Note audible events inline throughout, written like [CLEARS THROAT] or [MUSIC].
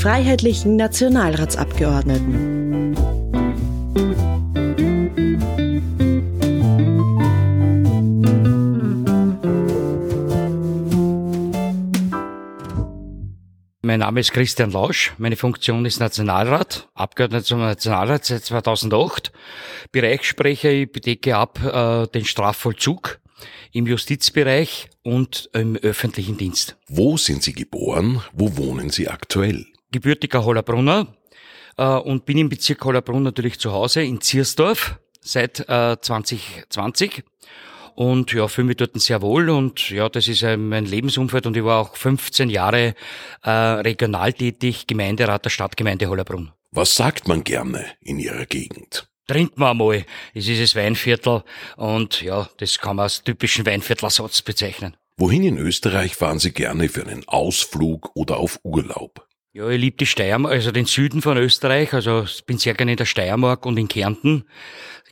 freiheitlichen Nationalratsabgeordneten. Mein Name ist Christian Lausch. Meine Funktion ist Nationalrat, Abgeordneter zum Nationalrat seit 2008. Bereichssprecher, ich bedecke ab äh, den Strafvollzug im Justizbereich und im öffentlichen Dienst. Wo sind Sie geboren? Wo wohnen Sie aktuell? Gebürtiger Hollerbrunner äh, und bin im Bezirk Hollerbrunn natürlich zu Hause in Ziersdorf seit äh, 2020 und ja, fühle mich dort sehr wohl und ja, das ist mein Lebensumfeld und ich war auch 15 Jahre äh, regional tätig, Gemeinderat der Stadtgemeinde Hollerbrunn. Was sagt man gerne in Ihrer Gegend? Trinkt man einmal. Es ist das Weinviertel und ja, das kann man als typischen Weinviertlersatz bezeichnen. Wohin in Österreich fahren Sie gerne für einen Ausflug oder auf Urlaub? Ja, ich liebe die Steiermark, also den Süden von Österreich. Also ich bin sehr gerne in der Steiermark und in Kärnten.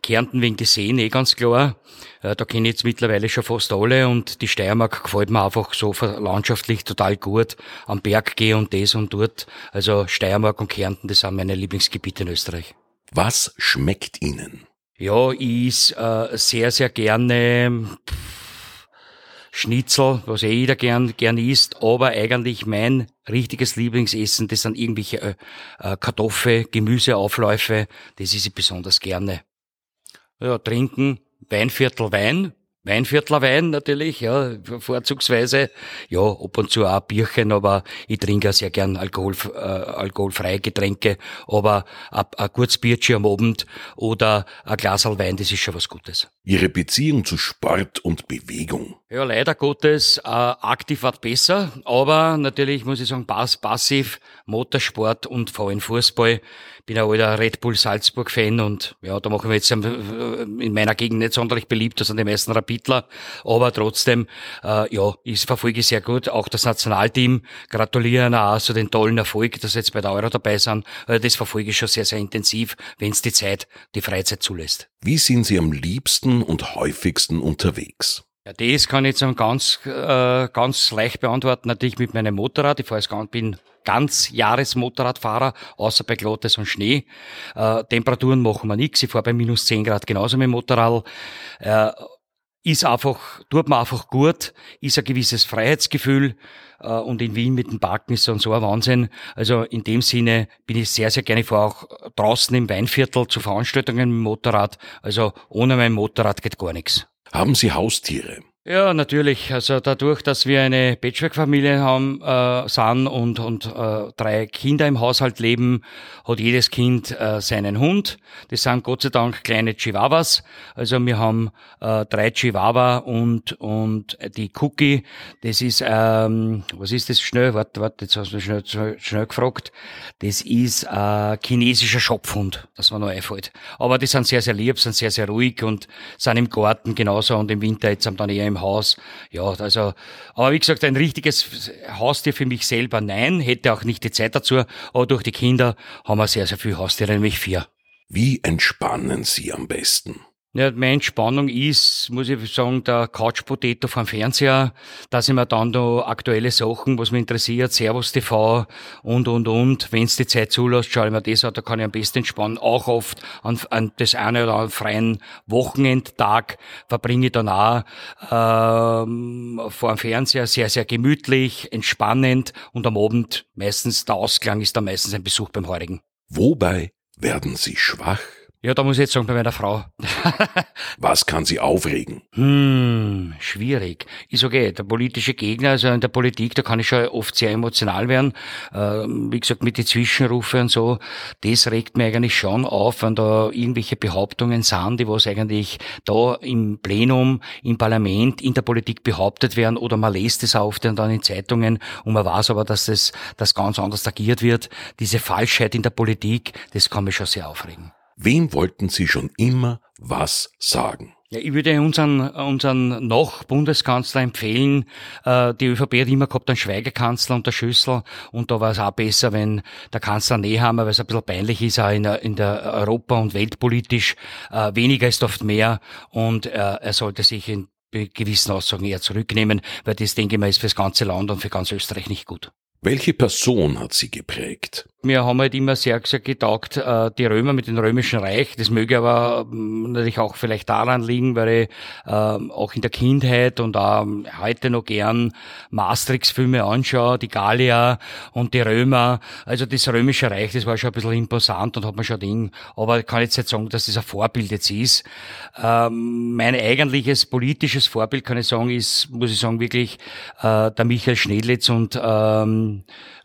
Kärnten wegen des Seen, eh ganz klar. Äh, da kenne ich jetzt mittlerweile schon fast alle und die Steiermark gefällt mir einfach so landschaftlich total gut. Am Berg gehe und das und dort. Also Steiermark und Kärnten, das sind meine Lieblingsgebiete in Österreich. Was schmeckt Ihnen? Ja, ich is, äh, sehr, sehr gerne Schnitzel, was eh jeder gern, gern isst, aber eigentlich mein richtiges Lieblingsessen, das sind irgendwelche äh, äh Kartoffel, Gemüseaufläufe, das ist ich besonders gerne ja, trinken, Weinviertel Wein, Weinviertler Wein natürlich, ja, vorzugsweise. Ja, ab und zu auch Bierchen, aber ich trinke auch sehr gern Alkohol, äh, alkoholfreie Getränke. Aber ein, ein gutes Bierchen am Abend oder ein Glas Wein, das ist schon was Gutes. Ihre Beziehung zu Sport und Bewegung? Ja, leider Gottes, äh, aktiv wird besser, aber natürlich muss ich sagen, pass, passiv, Motorsport und vor allem Fußball. Bin ein alter Red Bull Salzburg Fan und ja, da machen wir jetzt äh, in meiner Gegend nicht sonderlich beliebt, das sind die meisten Rapidler, aber trotzdem, äh, ja, ich verfolge sehr gut, auch das Nationalteam, gratulieren auch zu den tollen Erfolg, dass sie jetzt bei der Euro dabei sind, also das verfolge ich schon sehr, sehr intensiv, wenn es die Zeit, die Freizeit zulässt. Wie sind Sie am liebsten und häufigsten unterwegs? Ja, das kann ich jetzt ganz, äh, ganz leicht beantworten. Natürlich mit meinem Motorrad. Ich fahre jetzt, bin ganz Jahresmotorradfahrer, außer bei Glottes und Schnee. Äh, Temperaturen machen wir nichts. Ich fahre bei minus 10 Grad genauso mit dem Motorrad. Äh, ist einfach, tut mir einfach gut, ist ein gewisses Freiheitsgefühl äh, und in Wien mit dem Parken ist so ein Wahnsinn. Also in dem Sinne bin ich sehr, sehr gerne, ich fahre auch draußen im Weinviertel zu Veranstaltungen mit dem Motorrad. Also ohne mein Motorrad geht gar nichts. Haben Sie Haustiere? Ja, natürlich. Also dadurch, dass wir eine Patchwork-Familie haben, äh, sind und, und äh, drei Kinder im Haushalt leben, hat jedes Kind äh, seinen Hund. Das sind Gott sei Dank kleine Chihuahuas. Also wir haben äh, drei Chihuahua und, und die Cookie. Das ist, ähm, was ist das schnell? Warte, warte, jetzt hast du schnell, schnell, schnell gefragt. Das ist äh, chinesischer Schopfhund, das mir noch einfällt. Aber die sind sehr, sehr lieb, sind sehr, sehr ruhig und sind im Garten genauso und im Winter jetzt haben dann eher im Haus. Ja, also, aber wie gesagt, ein richtiges Haustier für mich selber, nein, hätte auch nicht die Zeit dazu, aber durch die Kinder haben wir sehr, sehr viele Haustiere, nämlich vier. Wie entspannen Sie am besten? Ja, meine Entspannung ist, muss ich sagen, der Couch Potato vom Fernseher. Da sind wir dann da aktuelle Sachen, was mich interessiert, Servus TV und, und, und. Wenn es die Zeit zulässt, schaue ich mir das an, da kann ich am besten entspannen. Auch oft an, an das eine oder andere freien Wochenendtag verbringe ich dann auch ähm, vor dem Fernseher sehr, sehr gemütlich, entspannend und am Abend meistens, der Ausklang ist dann meistens ein Besuch beim Heurigen. Wobei werden Sie schwach? Ja, da muss ich jetzt sagen, bei meiner Frau. [LAUGHS] Was kann sie aufregen? Hm, schwierig. Ist okay. Der politische Gegner, also in der Politik, da kann ich schon oft sehr emotional werden. Äh, wie gesagt, mit den Zwischenrufe und so, das regt mir eigentlich schon auf, wenn da irgendwelche Behauptungen sind, die was eigentlich da im Plenum, im Parlament, in der Politik behauptet werden oder man liest es auch dann in Zeitungen und man weiß aber, dass das, das ganz anders agiert wird. Diese Falschheit in der Politik, das kann mich schon sehr aufregen. Wem wollten Sie schon immer was sagen? Ja, ich würde unseren, unseren noch Bundeskanzler empfehlen. Äh, die ÖVP hat immer gehabt einen Schweigekanzler und der Schüssel. Und da war es auch besser, wenn der Kanzler Nehammer, weil es ein bisschen peinlich ist, auch in der, in der Europa- und weltpolitisch. Äh, weniger ist oft mehr. Und äh, er sollte sich in gewissen Aussagen eher zurücknehmen, weil das, denke ich mal, ist fürs ganze Land und für ganz Österreich nicht gut. Welche Person hat Sie geprägt? Wir haben halt immer sehr, sehr getaugt, äh, die Römer mit dem Römischen Reich. Das möge aber ähm, natürlich auch vielleicht daran liegen, weil ich ähm, auch in der Kindheit und auch heute noch gern Maastrichts-Filme anschaue, die Gallier und die Römer. Also das Römische Reich, das war schon ein bisschen imposant und hat man schon Ding. Aber ich kann jetzt nicht sagen, dass das ein Vorbild jetzt ist. Ähm, mein eigentliches politisches Vorbild, kann ich sagen, ist, muss ich sagen, wirklich äh, der Michael Schnedlitz und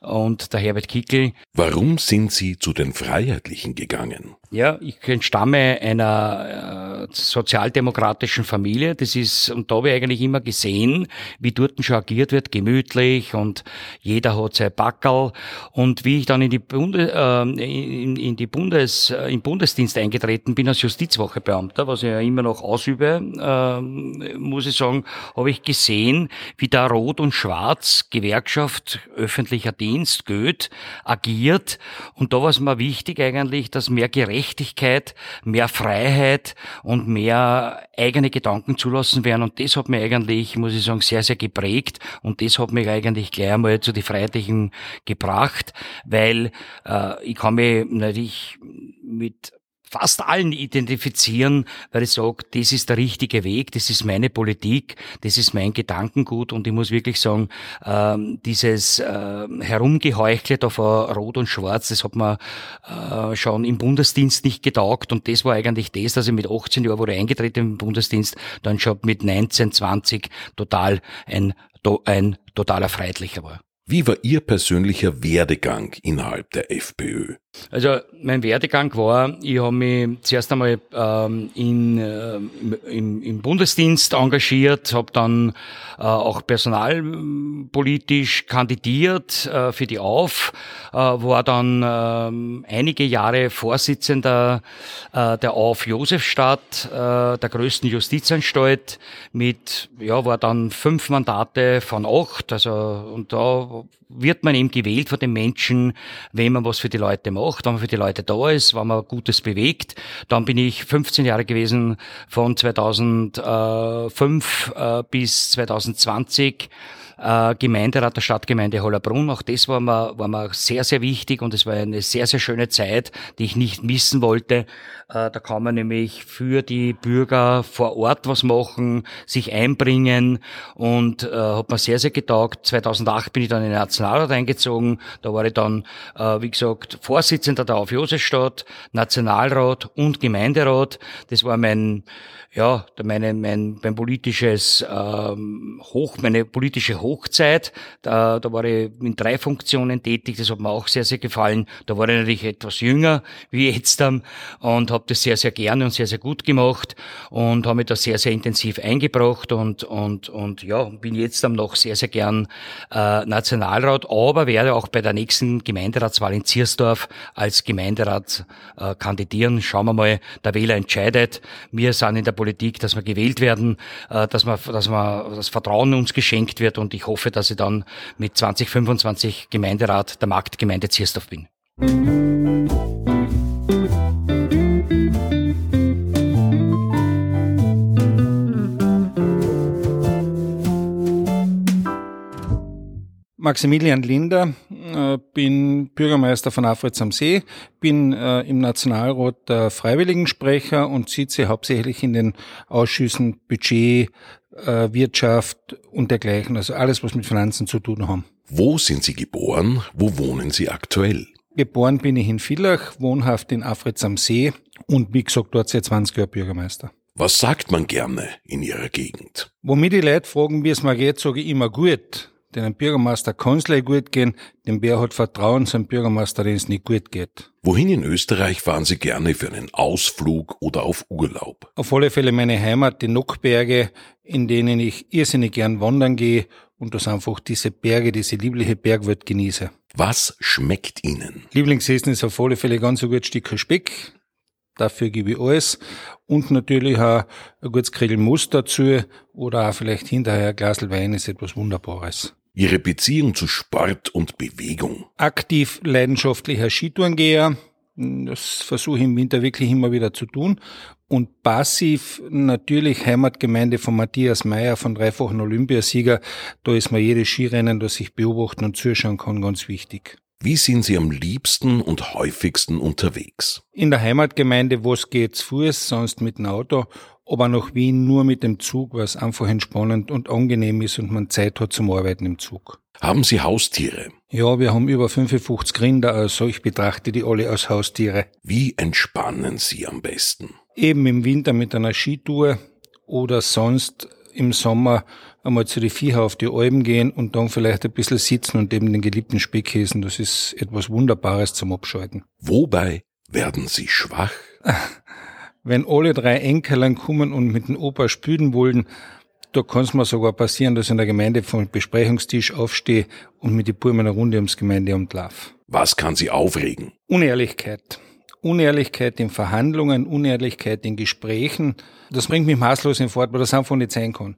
und der Herbert Kickel. Warum sind Sie zu den Freiheitlichen gegangen? Ja, ich entstamme einer äh, sozialdemokratischen Familie. Das ist, und da habe ich eigentlich immer gesehen, wie dort schon agiert wird, gemütlich und jeder hat sein Backerl. Und wie ich dann in die, Bunde, äh, in, in die Bundes, äh, im Bundesdienst eingetreten bin als Justizwochebeamter, was ich ja immer noch ausübe, äh, muss ich sagen, habe ich gesehen, wie da Rot und Schwarz, Gewerkschaft, öffentlicher Dienst, Goethe, agiert. Und da war es mir wichtig eigentlich, dass mehr Gerechtigkeit Gerechtigkeit, mehr Freiheit und mehr eigene Gedanken zulassen werden. Und das hat mich eigentlich, muss ich sagen, sehr, sehr geprägt. Und das hat mich eigentlich gleich einmal zu den Freiheitlichen gebracht, weil äh, ich kann mich natürlich mit fast allen identifizieren, weil ich sage, das ist der richtige Weg, das ist meine Politik, das ist mein Gedankengut und ich muss wirklich sagen, ähm, dieses äh, Herumgeheuchle da vor Rot und Schwarz, das hat mir äh, schon im Bundesdienst nicht getaugt und das war eigentlich das, dass ich mit 18 Jahren wurde eingetreten im Bundesdienst, dann schon mit 19, 20 total ein, ein totaler Freiheitlicher war. Wie war Ihr persönlicher Werdegang innerhalb der FPÖ? Also mein Werdegang war, ich habe mich zuerst einmal ähm, in, äh, im, im Bundesdienst engagiert, habe dann äh, auch personalpolitisch kandidiert äh, für die AUF, äh, war dann äh, einige Jahre Vorsitzender äh, der AUF Josefstadt, äh, der größten Justizanstalt, mit, ja, war dann fünf Mandate von acht, also und da wird man eben gewählt von den Menschen, wenn man was für die Leute macht, wenn man für die Leute da ist, wenn man Gutes bewegt. Dann bin ich 15 Jahre gewesen von 2005 äh, bis 2020 äh, Gemeinderat der Stadtgemeinde Hollerbrunn. Auch das war mir, war mir sehr, sehr wichtig und es war eine sehr, sehr schöne Zeit, die ich nicht missen wollte. Äh, da kann man nämlich für die Bürger vor Ort was machen, sich einbringen und äh, hat mir sehr, sehr getaugt. 2008 bin ich dann in den Nationalrat eingezogen. Da war ich dann, äh, wie gesagt, Vorsitzender der Auf Josefstadt, Nationalrat und Gemeinderat. Das war mein, ja, meine, mein, mein politisches ähm, Hoch, meine politische Hochzeit. Da, da war ich in drei Funktionen tätig. Das hat mir auch sehr, sehr gefallen. Da war ich natürlich etwas jünger wie jetzt und habe das sehr, sehr gerne und sehr, sehr gut gemacht und habe mich da sehr, sehr intensiv eingebracht und, und, und ja, bin jetzt noch sehr, sehr gern äh, Nationalrat, aber werde auch bei der nächsten Gemeinderatswahl in Ziersdorf als Gemeinderat äh, kandidieren. Schauen wir mal, der Wähler entscheidet. Wir sind in der Politik, dass wir gewählt werden, äh, dass wir, dass wir das Vertrauen uns geschenkt wird und ich hoffe, dass ich dann mit 2025 Gemeinderat der Marktgemeinde Ziersdorf bin. Maximilian Linder, äh, bin Bürgermeister von Afritz am See, bin äh, im Nationalrat der Freiwilligensprecher und sitze hauptsächlich in den Ausschüssen Budget, äh, Wirtschaft und dergleichen, also alles, was mit Finanzen zu tun haben. Wo sind Sie geboren? Wo wohnen Sie aktuell? Geboren bin ich in Villach, wohnhaft in Afritz am See und wie gesagt dort seit 20 Jahren Bürgermeister. Was sagt man gerne in Ihrer Gegend? Womit die Leute fragen, wie es mir geht, sage ich immer gut dem Bürgermeister kann es gut gehen, dem Bär hat Vertrauen zum Bürgermeister, den es nicht gut geht. Wohin in Österreich fahren Sie gerne für einen Ausflug oder auf Urlaub? Auf alle Fälle meine Heimat, die Nockberge, in denen ich irrsinnig gern wandern gehe und das einfach diese Berge, diese liebliche Bergwelt genieße. Was schmeckt Ihnen? Lieblingsessen ist auf alle Fälle ganz ein gutes Stück Speck. Dafür gebe ich alles. Und natürlich auch ein gutes Grillmus dazu oder auch vielleicht hinterher ein Glas Wein ist etwas Wunderbares. Ihre Beziehung zu Sport und Bewegung. Aktiv leidenschaftlicher Skitourengeher Das versuche ich im Winter wirklich immer wieder zu tun. Und passiv natürlich Heimatgemeinde von Matthias Meyer, von dreifachen Olympiasieger. Da ist mir jedes Skirennen, das ich beobachten und zuschauen kann, ganz wichtig. Wie sind Sie am liebsten und häufigsten unterwegs? In der Heimatgemeinde, wo es geht, zu Fuß, sonst mit dem Auto, aber nach Wien nur mit dem Zug, was einfach entspannend und angenehm ist und man Zeit hat zum Arbeiten im Zug. Haben Sie Haustiere? Ja, wir haben über 55 Rinder, also ich betrachte die alle als Haustiere. Wie entspannen Sie am besten? Eben im Winter mit einer Skitour oder sonst im Sommer einmal zu den Viecher auf die Alpen gehen und dann vielleicht ein bisschen sitzen und eben den geliebten Speck essen. Das ist etwas Wunderbares zum Abschalten. Wobei werden Sie schwach? [LAUGHS] Wenn alle drei Enkeln kommen und mit dem Opa spülen wollen, da kann es mir sogar passieren, dass ich in der Gemeinde vom Besprechungstisch aufstehe und mit die Burm eine Runde ums Gemeindeamt laufe. Was kann Sie aufregen? Unehrlichkeit. Unehrlichkeit in Verhandlungen, Unehrlichkeit in Gesprächen. Das bringt mich maßlos in Fort, weil das einfach nicht sein kann.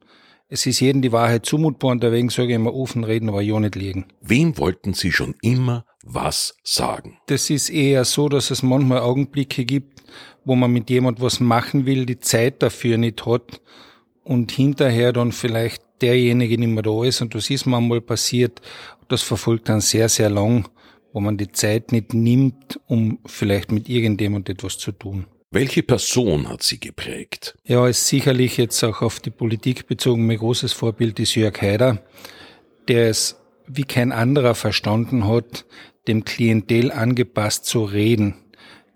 Es ist jedem die Wahrheit zumutbar und deswegen sage ich immer offen reden, aber ja nicht liegen. Wem wollten Sie schon immer was sagen? Das ist eher so, dass es manchmal Augenblicke gibt, wo man mit jemand was machen will, die Zeit dafür nicht hat und hinterher dann vielleicht derjenige nicht mehr da ist und das ist manchmal passiert. Das verfolgt dann sehr, sehr lang, wo man die Zeit nicht nimmt, um vielleicht mit irgendjemand etwas zu tun. Welche Person hat sie geprägt? Ja, ist sicherlich jetzt auch auf die Politik bezogen. Mein großes Vorbild ist Jörg Haider, der es wie kein anderer verstanden hat, dem Klientel angepasst zu reden.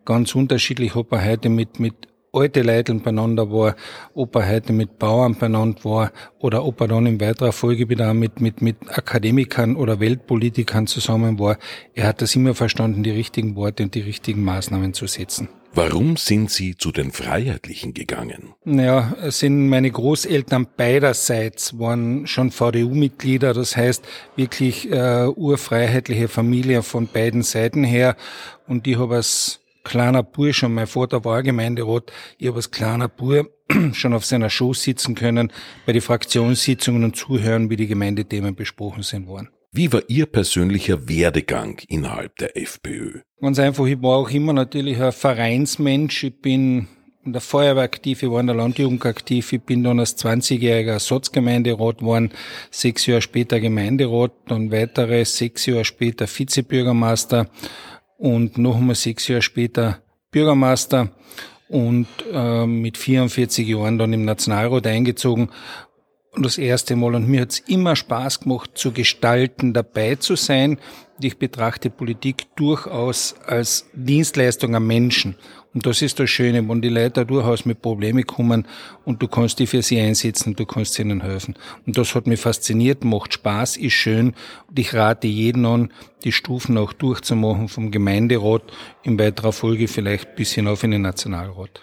Ganz unterschiedlich, ob er heute mit, mit alte Leute beieinander war, ob er heute mit Bauern beieinander war oder ob er dann in weiterer Folge wieder mit, mit, mit Akademikern oder Weltpolitikern zusammen war. Er hat das immer verstanden, die richtigen Worte und die richtigen Maßnahmen zu setzen. Warum sind Sie zu den Freiheitlichen gegangen? Naja, es sind meine Großeltern beiderseits waren schon VDU-Mitglieder, das heißt wirklich äh, urfreiheitliche Familie von beiden Seiten her. Und ich habe als kleiner Bur schon, mein Vater war Gemeinderat, ich habe als kleiner Bur [CLEARS THROAT] schon auf seiner Show sitzen können, bei den Fraktionssitzungen und zuhören, wie die Gemeindethemen besprochen sind worden. Wie war Ihr persönlicher Werdegang innerhalb der FPÖ? Ganz einfach, ich war auch immer natürlich ein Vereinsmensch. Ich bin in der Feuerwehr aktiv, ich war in der Landjugend aktiv, ich bin dann als 20-jähriger Ersatzgemeinderat geworden, sechs Jahre später Gemeinderat, dann weitere sechs Jahre später Vizebürgermeister und noch einmal sechs Jahre später Bürgermeister und äh, mit 44 Jahren dann im Nationalrat eingezogen. Und das erste Mal. Und mir hat es immer Spaß gemacht, zu gestalten, dabei zu sein. Ich betrachte Politik durchaus als Dienstleistung am Menschen. Und das ist das Schöne, wenn die Leute durchaus mit Problemen kommen und du kannst die für sie einsetzen, du kannst ihnen helfen. Und das hat mich fasziniert, macht Spaß, ist schön. Und ich rate jeden an, die Stufen auch durchzumachen vom Gemeinderat in weiterer Folge vielleicht bis hinauf in den Nationalrat.